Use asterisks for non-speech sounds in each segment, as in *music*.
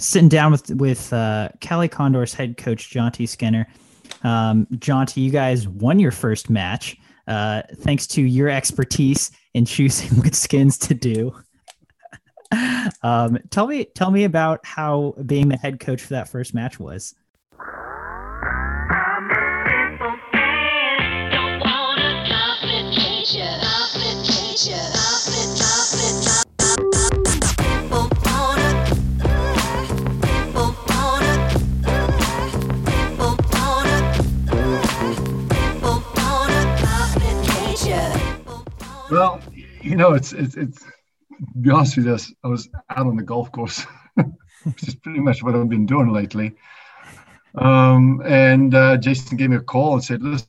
sitting down with with uh, Cali Condors head coach Jonty Skinner. Um, Jonty, you guys won your first match uh, thanks to your expertise in choosing *laughs* what skins to do. *laughs* um, tell me, tell me about how being the head coach for that first match was. Well, you know, it's it's it's. be honest with you, I was out on the golf course, *laughs* which is pretty much what I've been doing lately. Um, and uh, Jason gave me a call and said, "Listen,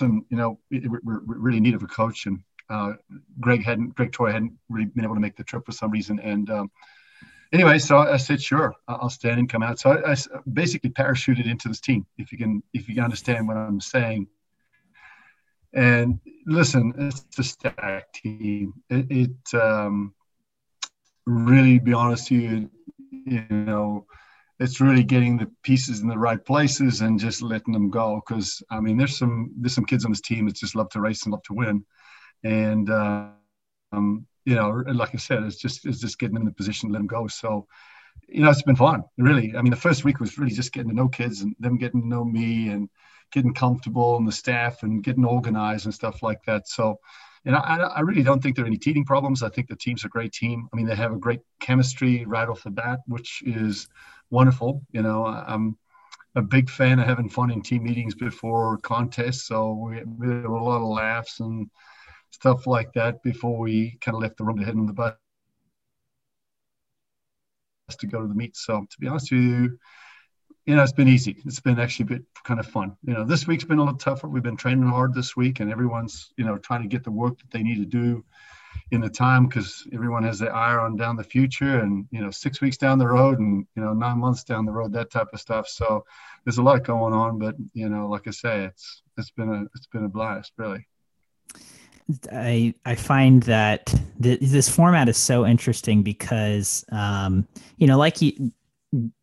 you know, we're, we're really in need of a coach." And uh, Greg hadn't, Greg Troy hadn't really been able to make the trip for some reason. And um, anyway, so I said, "Sure, I'll stand and come out." So I, I basically parachuted into this team. If you can, if you can understand what I'm saying and listen, it's a stack team. It, it um, really, be honest with you, you know, it's really getting the pieces in the right places and just letting them go. Because I mean, there's some there's some kids on this team that just love to race and love to win, and um, you know, like I said, it's just it's just getting them in the position to let them go. So, you know, it's been fun, really. I mean, the first week was really just getting to know kids and them getting to know me and getting comfortable and the staff and getting organized and stuff like that. So, and I, I really don't think there are any teething problems. I think the team's a great team. I mean, they have a great chemistry right off the bat, which is wonderful. You know, I'm a big fan of having fun in team meetings before contests. So we, we had a lot of laughs and stuff like that before we kind of left the room to head on the bus to go to the meet. So to be honest with you, you know, it's been easy. It's been actually a bit kind of fun. You know, this week's been a little tougher. We've been training hard this week, and everyone's, you know, trying to get the work that they need to do in the time because everyone has their eye on down the future and, you know, six weeks down the road and, you know, nine months down the road, that type of stuff. So there's a lot going on, but, you know, like I say, it's, it's been a, it's been a blast, really. I I find that th- this format is so interesting because um, you know, like you,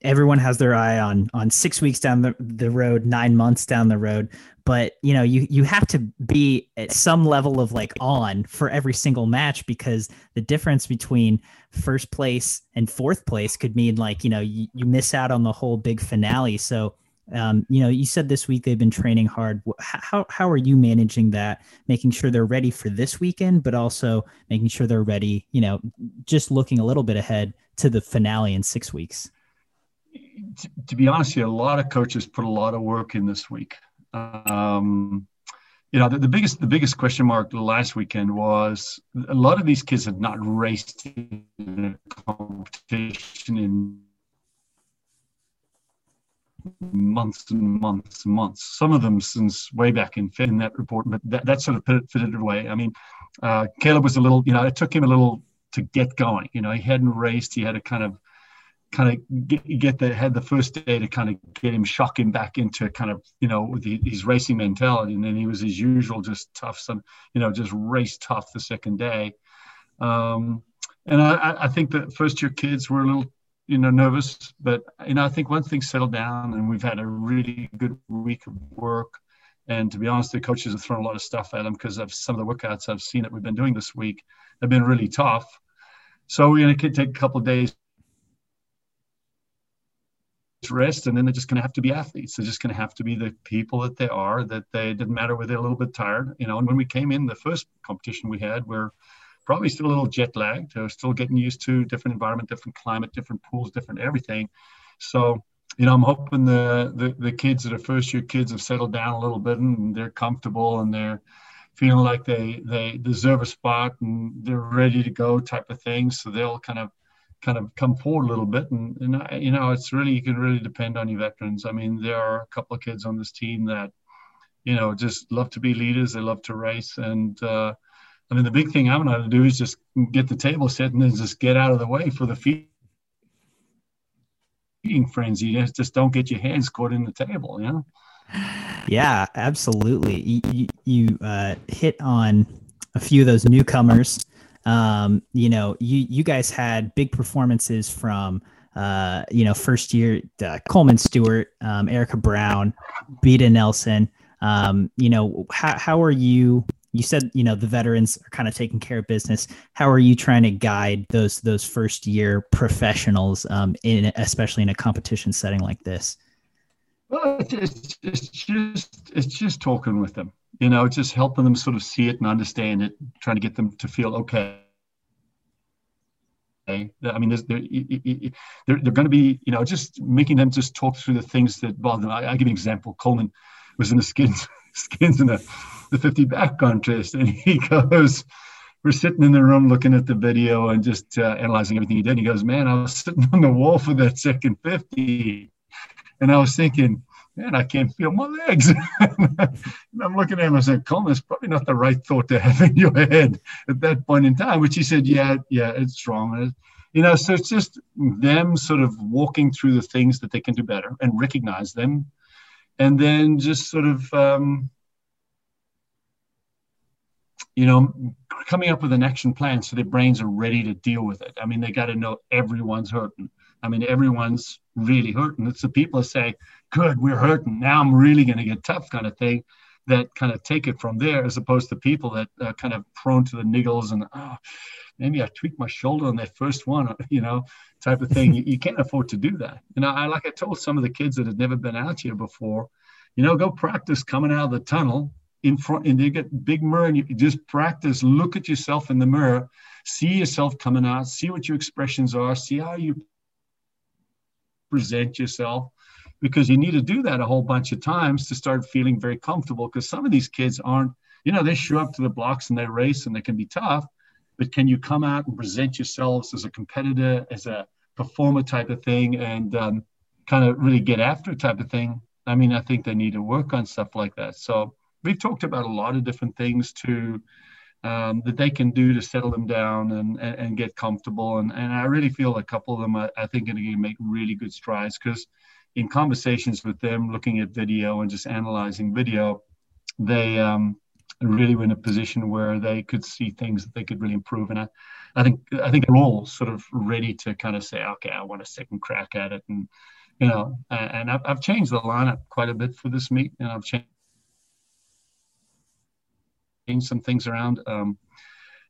everyone has their eye on on six weeks down the, the road nine months down the road. But you know you you have to be at some level of like on for every single match because the difference between first place and fourth place could mean like you know you, you miss out on the whole big finale. So um, you know you said this week they've been training hard. How, how are you managing that making sure they're ready for this weekend but also making sure they're ready you know just looking a little bit ahead to the finale in six weeks to, to, be honest, here, a lot of coaches put a lot of work in this week. Um, you know, the, the, biggest the biggest question mark last weekend was a lot of these kids have not raced in a competition in months and months and months. Some of them since way back in in that report, but that, that sort of fit, fitted away. I mean, uh, Caeleb was a little, you know, it took him a little to get going. You know, he hadn't raced. He had a kind of kind of get, get the had the first day to kind of get him shock him back into kind of you know the, his racing mentality. And then he was as usual just tough some you know just race tough the second day. Um, and I, I think that first year kids were a little you know nervous. But you know I think once things settled down and we've had a really good week of work and to be honest the coaches have thrown a lot of stuff at them because of some of the workouts I've seen that we've been doing this week have been really tough. So we're going to take a couple of days rest and then they're just going to have to be athletes. They're just going to have to be the people that they are that they didn't matter whether they're a little bit tired you know. And when we came in the first competition we had we're probably still a little jet lagged they're still getting used to different environment different climate different pools different everything. So you know i'm hoping the the, the kids that are first year kids have settled down a little bit and they're comfortable and they're feeling like they they deserve a spot and they're ready to go type of thing. So they'll kind of kind of come forward a little bit. And, and I, you know, it's really, you can really depend on your veterans. I mean, there are a couple of kids on this team that, you know, just love to be leaders. They love to race. And, uh, I mean, the big thing I'm going to do is just get the table set and then just get out of the way for the feeding frenzy. Just, just don't get your hands caught in the table, you know? Yeah, absolutely. You, you, you uh, hit on a few of those newcomers um, you know, you you guys had big performances from uh, you know, first year uh, Coleman Stewart, um, Erika Brown, Beata Nelson. Um, you know, how how are you? You said you know the veterans are kind of taking care of business. How are you trying to guide those those first year professionals um, in especially in a competition setting like this? Well, it's, it's just it's just talking with them, you know, just helping them sort of see it and understand it, trying to get them to feel okay. I mean, they're, they're, they're going to be, you know, just making them just talk through the things that bother them. I, I give an example. Coleman was in the skins, *laughs* skins in the, the 50 back contest, and he *laughs* goes, we're sitting in the room looking at the video and just uh, analyzing everything he did. He goes, man, I was sitting *laughs* on the wall for that second 50 and I was thinking, man, I can't feel my legs. *laughs* and I'm looking at him, I said, Coleman, it's probably not the right thought to have in your head at that point in time, which he said, yeah, yeah, it's wrong. You know, so it's just them sort of walking through the things that they can do better and recognize them. And then just sort of, um, you know, coming up with an action plan so their brains are ready to deal with it. I mean, they got to know everyone's hurting I mean, everyone's really hurting. It's the people that say, good, we're hurting. Now I'm really going to get tough kind of thing that kind of take it from there as opposed to people that are kind of prone to the niggles and, oh, maybe I tweaked my shoulder on that first one, *laughs* you know, type of thing. *laughs* you, you can't afford to do that. You know, I, like I told some of the kids that had never been out here before, you know, go practice coming out of the tunnel in front and you get big mirror and you just practice, look at yourself in the mirror, see yourself coming out, see what your expressions are, see how you present yourself because you need to do that a whole bunch of times to start feeling very comfortable because some of these kids aren't you know they show up to the blocks and they race and they can be tough but can you come out and present yourselves as a competitor as a performer type of thing and um, kind of really get after type of thing? I mean i think they need to work on stuff like that. So we've talked about a lot of different things to um, that they can do to settle them down and, and, and, get comfortable. And, and I really feel a couple of them, I, I think, are going to make really good strides because in conversations with them, looking at video and just analyzing video, they um, really were in a position where they could see things that they could really improve. And I, I think I think they're all sort of ready to kind of say, okay, I want a second crack at it. And you know, and I've, I've changed the lineup quite a bit for this meet, and I've changed change some things around. Um,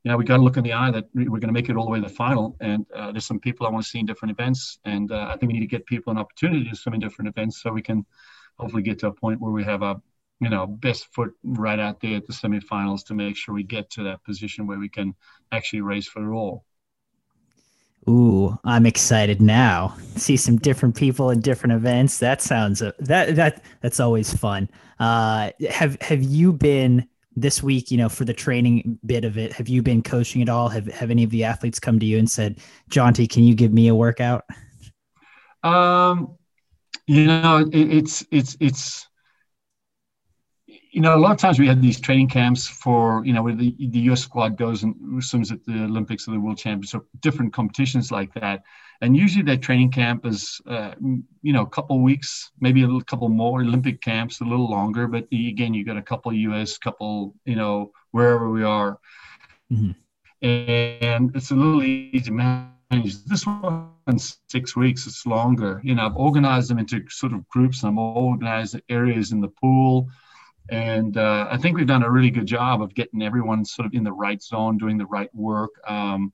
you know, we got to look in the eye that we're going to make it all the way to the final. And uh, there's some people I want to see in different events. And uh, I think we need to get people an opportunity to swim in different events so we can hopefully get to a point where we have a, you know, best foot right out there at the semifinals to make sure we get to that position where we can actually race for it all. Ooh, I'm excited now. See some different people in different events. That sounds uh, that that that's always fun. Uh, have have you been this week, you know, for the training bit of it, have you been coaching at all? Have have any of the athletes come to you and said, "Jonty, can you give me a workout?" Um, you know, it, it's it's it's you know, a lot of times we had these training camps for, you know, where the, the US squad goes and swims at the Olympics or the World Championships, or different competitions like that. And usually that training camp is, uh, you know, a couple weeks, maybe a little couple more Olympic camps, a little longer. But again, you got a couple US, couple, you know, wherever we are. Mm-hmm. And it's a little easy to manage. This one six weeks, it's longer. You know, I've organized them into sort of groups. I'm organized areas in the pool and uh, I think we've done a really good job of getting everyone sort of in the right zone, doing the right work. Um,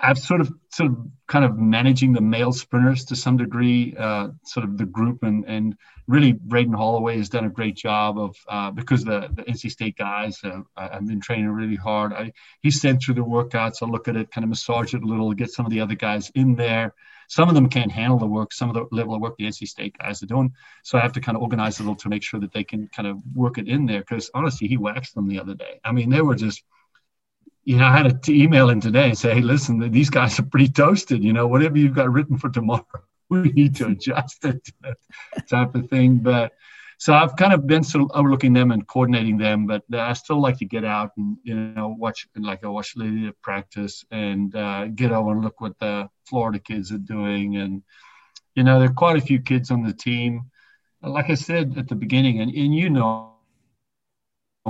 I've sort of sort of kind of managing the male sprinters to some degree, uh, sort of the group, and and really Braden Holloway has done a great job of uh, because the the NC State guys have, have been training really hard. I, he sent through the workouts. I look at it, kind of massage it a little, get some of the other guys in there. Some of them can't handle the work, some of the level of work the NC State guys are doing. So I have to kind of organize a little to make sure that they can kind of work it in there. Because honestly, he waxed them the other day. I mean, they were just, you know, I had to email him today and say, hey, listen, these guys are pretty toasted. You know, whatever you've got written for tomorrow, *laughs* we need to adjust it, *laughs* type of thing. But so I've kind of been sort of overlooking them and coordinating them, but I still like to get out and you know watch like I watch Lydia practice and uh, get over and look what the Florida kids are doing, and you know there are quite a few kids on the team. Like I said at the beginning, and, and you know,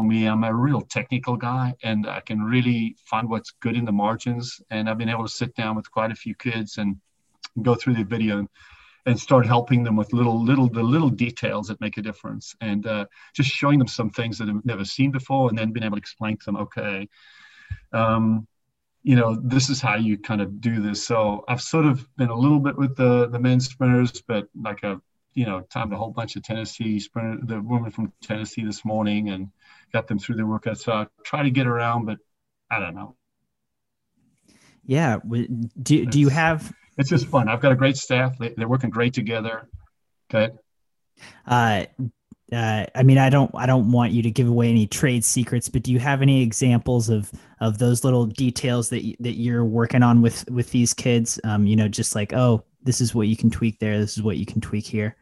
me, I'm a real technical guy and I can really find what's good in the margins. And I've been able to sit down with quite a few kids and go through the video and, start helping them with little, little, the little details that make a difference and uh, just showing them some things that they've never seen before and then being able to explain to them, okay, um, you know, this is how you kind of do this. So I've sort of been a little bit with the, the men's sprinters, but like a you know, timed a whole bunch of Tennessee sprint, the woman from Tennessee this morning and got them through their workout. So I try to get around, but I don't know. Yeah. Do, do you have, it's just fun. I've got a great staff. They, are working great together. Okay. Uh, uh, I mean, I don't, I don't want you to give away any trade secrets, but do you have any examples of, of those little details that that you're working on with, with these kids? Um, you know, just like, oh, this is what you can tweak there. This is what you can tweak here.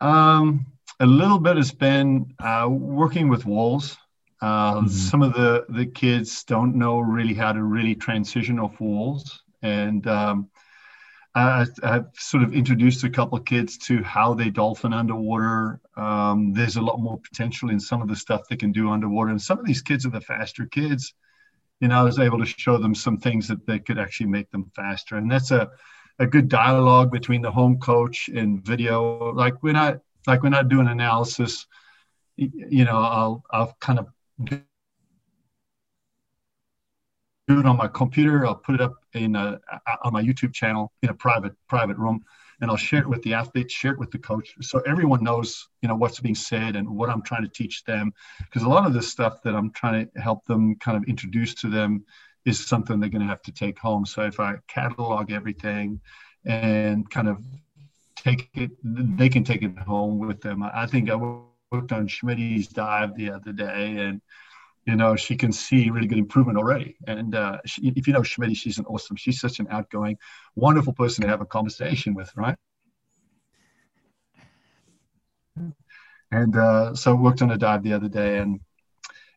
Um, a little bit has been uh, working with walls. Uh, mm-hmm. Some of the, the kids don't know really how to really transition off walls. And um, I, have sort of introduced a couple of kids to how they dolphin underwater. Um, there's a lot more potential in some of the stuff they can do underwater. And some of these kids are the faster kids. You know, I was able to show them some things that they could actually make them faster. And that's a, a good dialogue between the home coach and video. Like we're not like we're not doing analysis, you know, I'll I'll kind of do it on my computer. I'll put it up in a, on my YouTube channel in a private private room, and I'll share it with the athletes, share it with the coach, so everyone knows you know what's being said and what I'm trying to teach them. Because a lot of this stuff that I'm trying to help them kind of introduce to them is something they're going to have to take home. So if I catalog everything and kind of take it, they can take it home with them. I think I worked on Schmidt's dive the other day and you know, she can see really good improvement already. And uh, she, if you know Schmidt, she's an awesome, she's such an outgoing, wonderful person to have a conversation with, right? And uh, so worked on a dive the other day and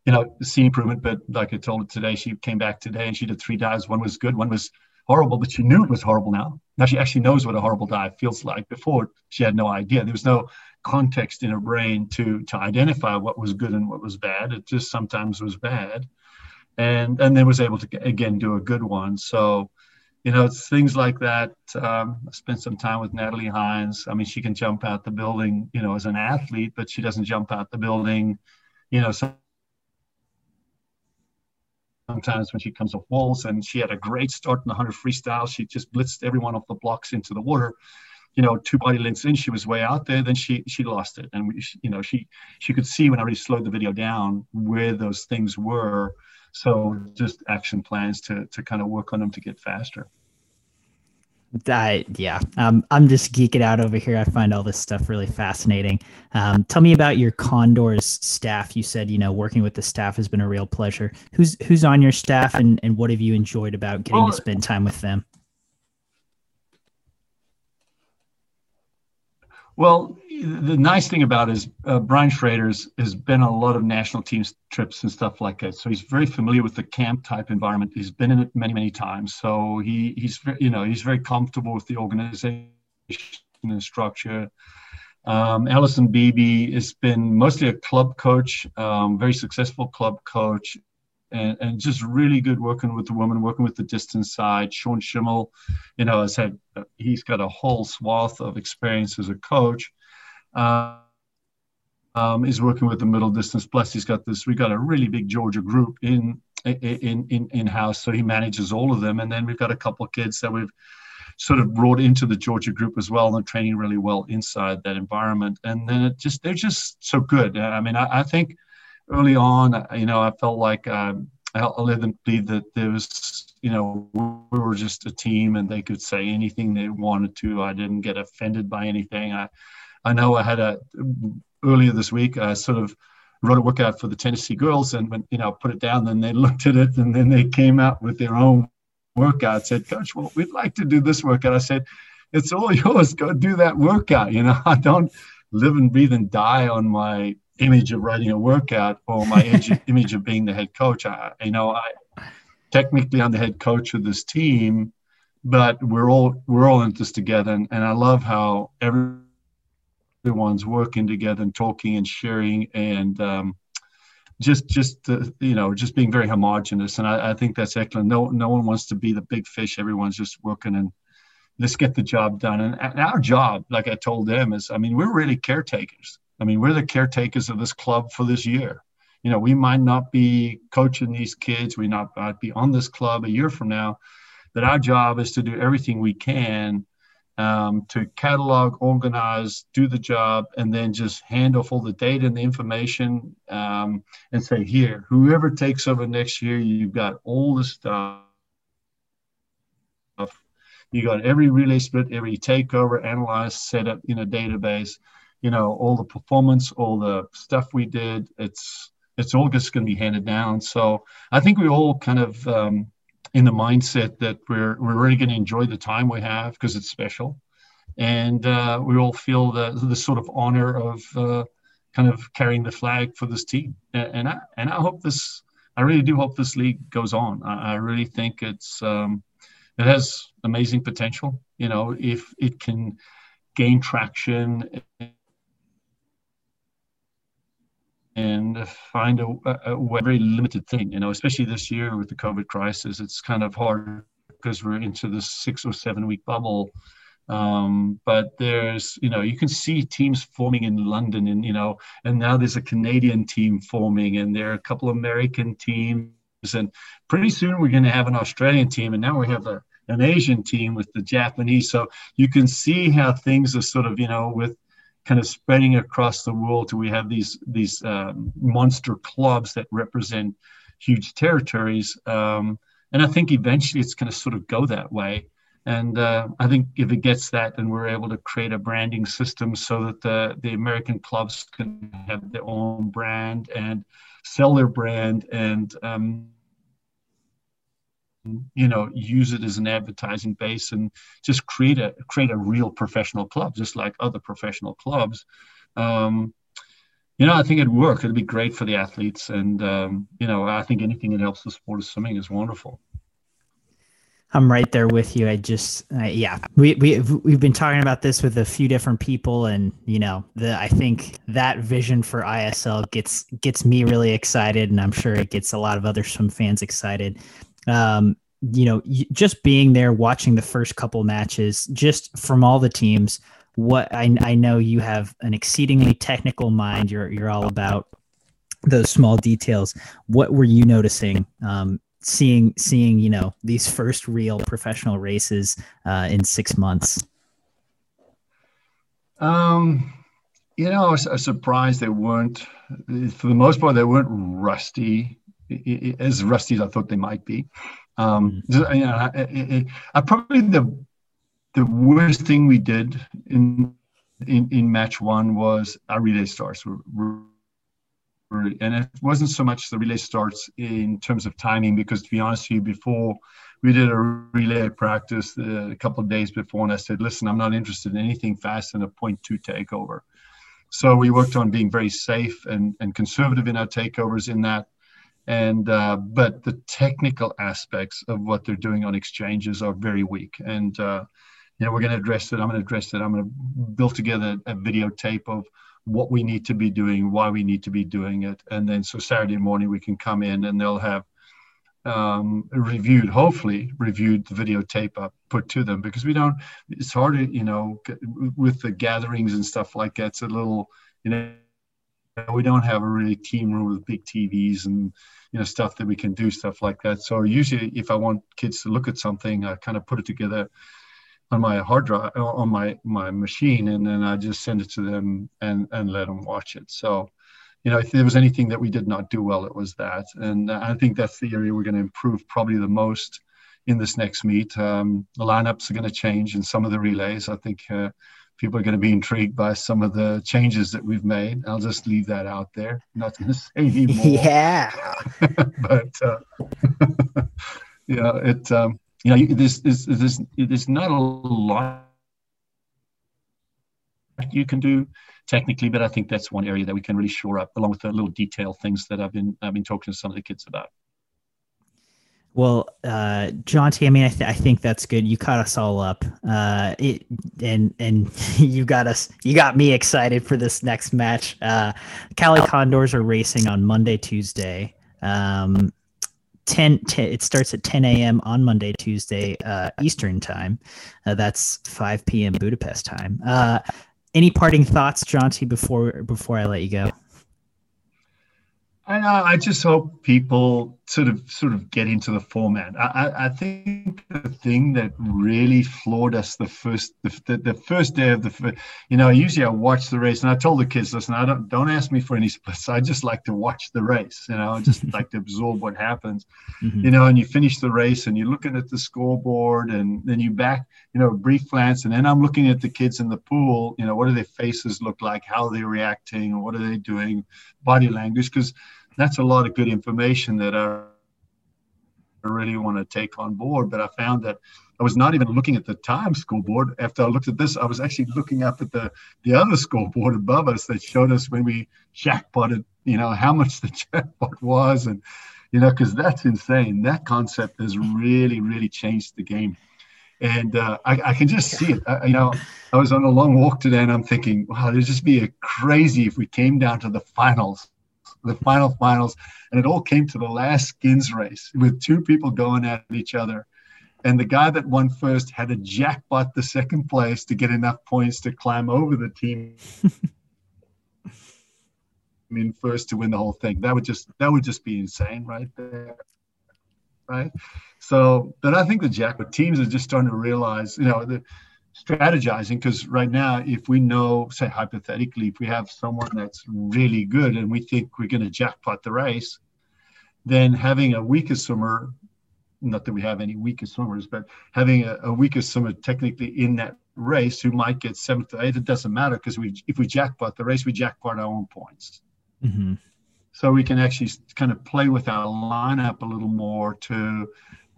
you know, see improvement. But like I told her today, she came back today and she did three dives. One was good, one was horrible, but she knew it was horrible now. Now she actually knows what a horrible dive feels like. Before she had no idea. There was no context in her brain to to identify what was good and what was bad. It just sometimes was bad, and and then was able to again do a good one. So, you know, it's things like that. Um, I spent some time with Natalie Hinds. I mean, she can jump out the building, you know, as an athlete, but she doesn't jump out the building, you know. Sometimes when she comes off walls. And she had a great start in the 100 freestyle. She just blitzed everyone off the blocks into the water. You know, two body lengths in, she was way out there. Then she she lost it, and we, you know, she she could see when I really slowed the video down where those things were. So just action plans to to kind of work on them to get faster. I, yeah, um, I'm just geeking out over here. I find all this stuff really fascinating. Um, tell me about your Condors staff. You said, you know, working with the staff has been a real pleasure. Who's who's on your staff, and and what have you enjoyed about getting well, to spend time with them? Well, the nice thing about is uh, Brian Schrader's has been on a lot of national teams trips and stuff like that. So he's very familiar with the camp type environment. He's been in it many, many times. So he he's you know he's very comfortable with the organization and structure. Um, Allison Beebe has been mostly a club coach, um, very successful club coach, and, and just really good working with the women, working with the distance side. Sean Schimmel, you know, has had he's got a whole swath of experience as a coach. Uh, um, is working with the middle distance. Plus, he's got this. We got a really big Georgia group in in in in house, so he manages all of them. And then we've got a couple of kids that we've sort of brought into the Georgia group as well, and they're training really well inside that environment. And then it just they're just so good. I mean, I, I think early on, you know, I felt like um, I let them believe that there was, you know, we were just a team and they could say anything they wanted to. I didn't get offended by anything. I, I know I had a earlier this week. I sort of wrote a workout for the Tennessee girls and when you know put it down. Then they *laughs* looked at it and then they came out with their own workout. Said, Coach, well, we'd like to do this workout. I said, it's all *laughs* yours. Go do that workout. You know, *laughs* I don't live and breathe and die on my image of writing a workout or my *laughs* image of being the head coach. I, you know, I technically I'm the head coach of this team, but we're all we're all in this together, and, and I love how everyone's working together and talking and sharing and um, just just uh, you know just being very homogenous. And I, I, think that's excellent. No no one wants to be the big fish. Everyone's just working and let's get the job done. And, and our job like i told them is i mean we're really caretakers i mean we're the caretakers of this club for this year you know we might not be coaching these kids we not might be on this club a year from now but our job is to do everything we can um, to catalog, organize, do the job, and then just hand off all the data and the information um, and say, here, whoever takes over next year, you've got all the stuff. You got every relay split, every takeover, analyzed, set up in a database. You know all the performance, all the stuff we did. It's it's all just going to be handed down. So I think we all kind of um, in the mindset that we're we're really going to enjoy the time we have because it's special, and uh, we all feel the the sort of honor of uh, kind of carrying the flag for this team. And, I and I hope this. I really do hope this league goes on. I, I really think it's um, it has amazing potential. You know, if it can gain traction and find a, a, a, very limited thing. You know, especially this year with the COVID crisis, it's kind of hard because we're into this six or seven week bubble. Um, but there's, you know, you can see teams forming in London, and you know, and now there's a Canadian team forming, and there are a couple of American teams, and pretty soon we're going to have an Australian team, and now we have a an Asian team with the Japanese. So you can see how things are sort of, you know, with kind of spreading across the world till we have these these um, monster clubs that represent huge territories. Um, and I think eventually it's going to sort of go that way. And uh, I think if it gets that, then we're able to create a branding system so that the, the American clubs can have their own brand and sell their brand and um, you know use it as an advertising base and just create a create a real professional club just like other professional clubs. Um, you know i think it'd work it'd be great for the athletes and um, you know i think anything that helps the sport of swimming is wonderful. I'm right there with you. I just, uh, yeah, we we we've been talking about this with a few different people, and you know, the I think that vision for ISL gets gets me really excited, and I'm sure it gets a lot of other swim fans excited um, you know, just being there, watching the first couple matches, just from all the teams, what I, I know you have an exceedingly technical mind. You're you're all about those small details. What were you noticing? Um, seeing seeing you know these first real professional races uh, in six months. Um, you know, I was, I was surprised they weren't, for the most part, they weren't rusty as rusty as I thought they might be. Um, you know, probably the the worst thing we did in in, in match one was our relay starts. And it wasn't so much the relay starts in terms of timing, because to be honest with you, before we did a relay practice uh, a couple of days before, and I said, listen, I'm not interested in anything faster than a point two takeover. So we worked on being very safe and, and conservative in our takeovers in that and uh, but the technical aspects of what they're doing on exchanges are very weak. And uh, you know we're going to address it i'm going to address it. I'm going to build together a videotape of what we need to be doing why we need to be doing it. And then so saturday morning we can come in and they'll have um, reviewed hopefully reviewed the videotape up put to them. Because we don't it's hard to you know with the gatherings and stuff like that it's a little you know we don't have a really team room with big TVs and you know stuff that we can do stuff like that. So usually, if I want kids to look at something, I kind of put it together on my hard drive on my my machine, and then I just send it to them and and let them watch it. So. You know, if there was anything that we did not do well, it was that, and I think that's the area we're going to improve probably the most in this next meet. Um, the lineups are going to change in some of the relays. I think uh, people are going to be intrigued by some of the changes that we've made. I'll just leave that out there. Not going *laughs* to say anymore. *laughs* Yeah. *laughs* but uh, yeah, it um, you know there's, there's there's there's not a lot you can do technically, but I think that's one area that we can really shore up, along with the little detail things that I've been I've been talking to some of the kids about. Well, uh, I mean, I, th- I think that's good. You caught us all up, uh, it, and and *laughs* you got us, you got me excited for this next match. Uh, Cali Condors are racing on Monday, Tuesday. Um, 10, 10 it starts at 10 a.m. on Monday, Tuesday, uh, Eastern time. Uh, that's 5 p.m. Budapest time. Uh, any parting thoughts, Jonty, before before I let you go? I, I just hope people sort of sort of get into the format. I, I think the thing that really floored us the first the, the first day of the you know usually I watch the race and I told the kids listen I don't don't ask me for any splits I just like to watch the race you know I just *laughs* like to absorb what happens mm-hmm. you know and you finish the race and you're looking at the scoreboard and then you back you know brief glance and then I'm looking at the kids in the pool you know what do their faces look like how are they reacting what are they doing body language because that's a lot of good information that I really want to take on board. But I found that I was not even looking at the time scoreboard. After I looked at this, I was actually looking up at the the other scoreboard above us that showed us when we jackpotted, you know, how much the *laughs* jackpot was, and you know, because that's insane. That concept has really, really changed the game. And uh, I, I, can just see it. I, you know, I was on a long walk today, and I'm thinking, wow, it'd just be crazy if we came down to the finals the final finals, and it all came to the last skins race with two people going at each other. And the guy that won first had to jackpot the second place to get enough points to climb over the team. *laughs* I mean, first to win the whole thing. That would just that would just be insane, right there. Right. So, but I think the jackpot teams are just starting to realize, you know, the strategizing because right now if we know say hypothetically if we have someone that's really good and we think we're going to jackpot the race then having a weaker swimmer not that we have any weaker swimmers but having a, a weaker swimmer technically in that race who might get seventh to eighth it doesn't matter because we if we jackpot the race we jackpot our own points mm-hmm. so we can actually kind of play with our lineup a little more to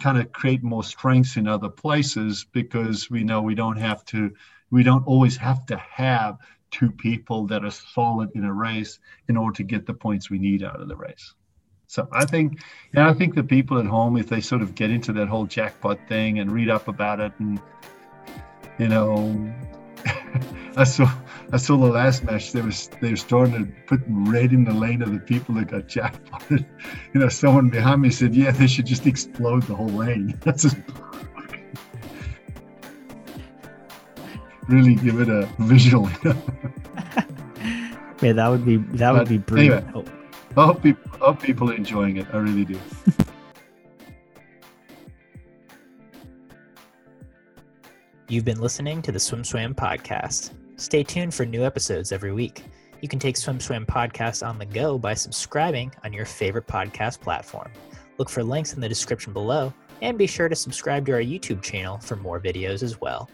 kind of create more strengths in other places because we know we don't have to we don't always have to have two people that are solid in a race in order to get the points we need out of the race. So I think, yeah, I think the people at home, if they sort of get into that whole jackpot thing and read up about it, and you know, *laughs* I saw I saw the last match. They was they were starting to put red in the lane of the people that got jackpotted. *laughs* You know, someone behind me said, "Yeah, they should just explode the whole lane." *laughs* That's just *laughs* really give it a visual. yeah, that would be that but would be brilliant. Anyway, oh. I hope people, I hope people are enjoying it. I really do. You've been listening to the SwimSwam podcast. Stay tuned for new episodes every week. You can take SwimSwam podcast on the go by subscribing on your favorite podcast platform. Look for links in the description below and be sure to subscribe to our YouTube channel for more videos as well.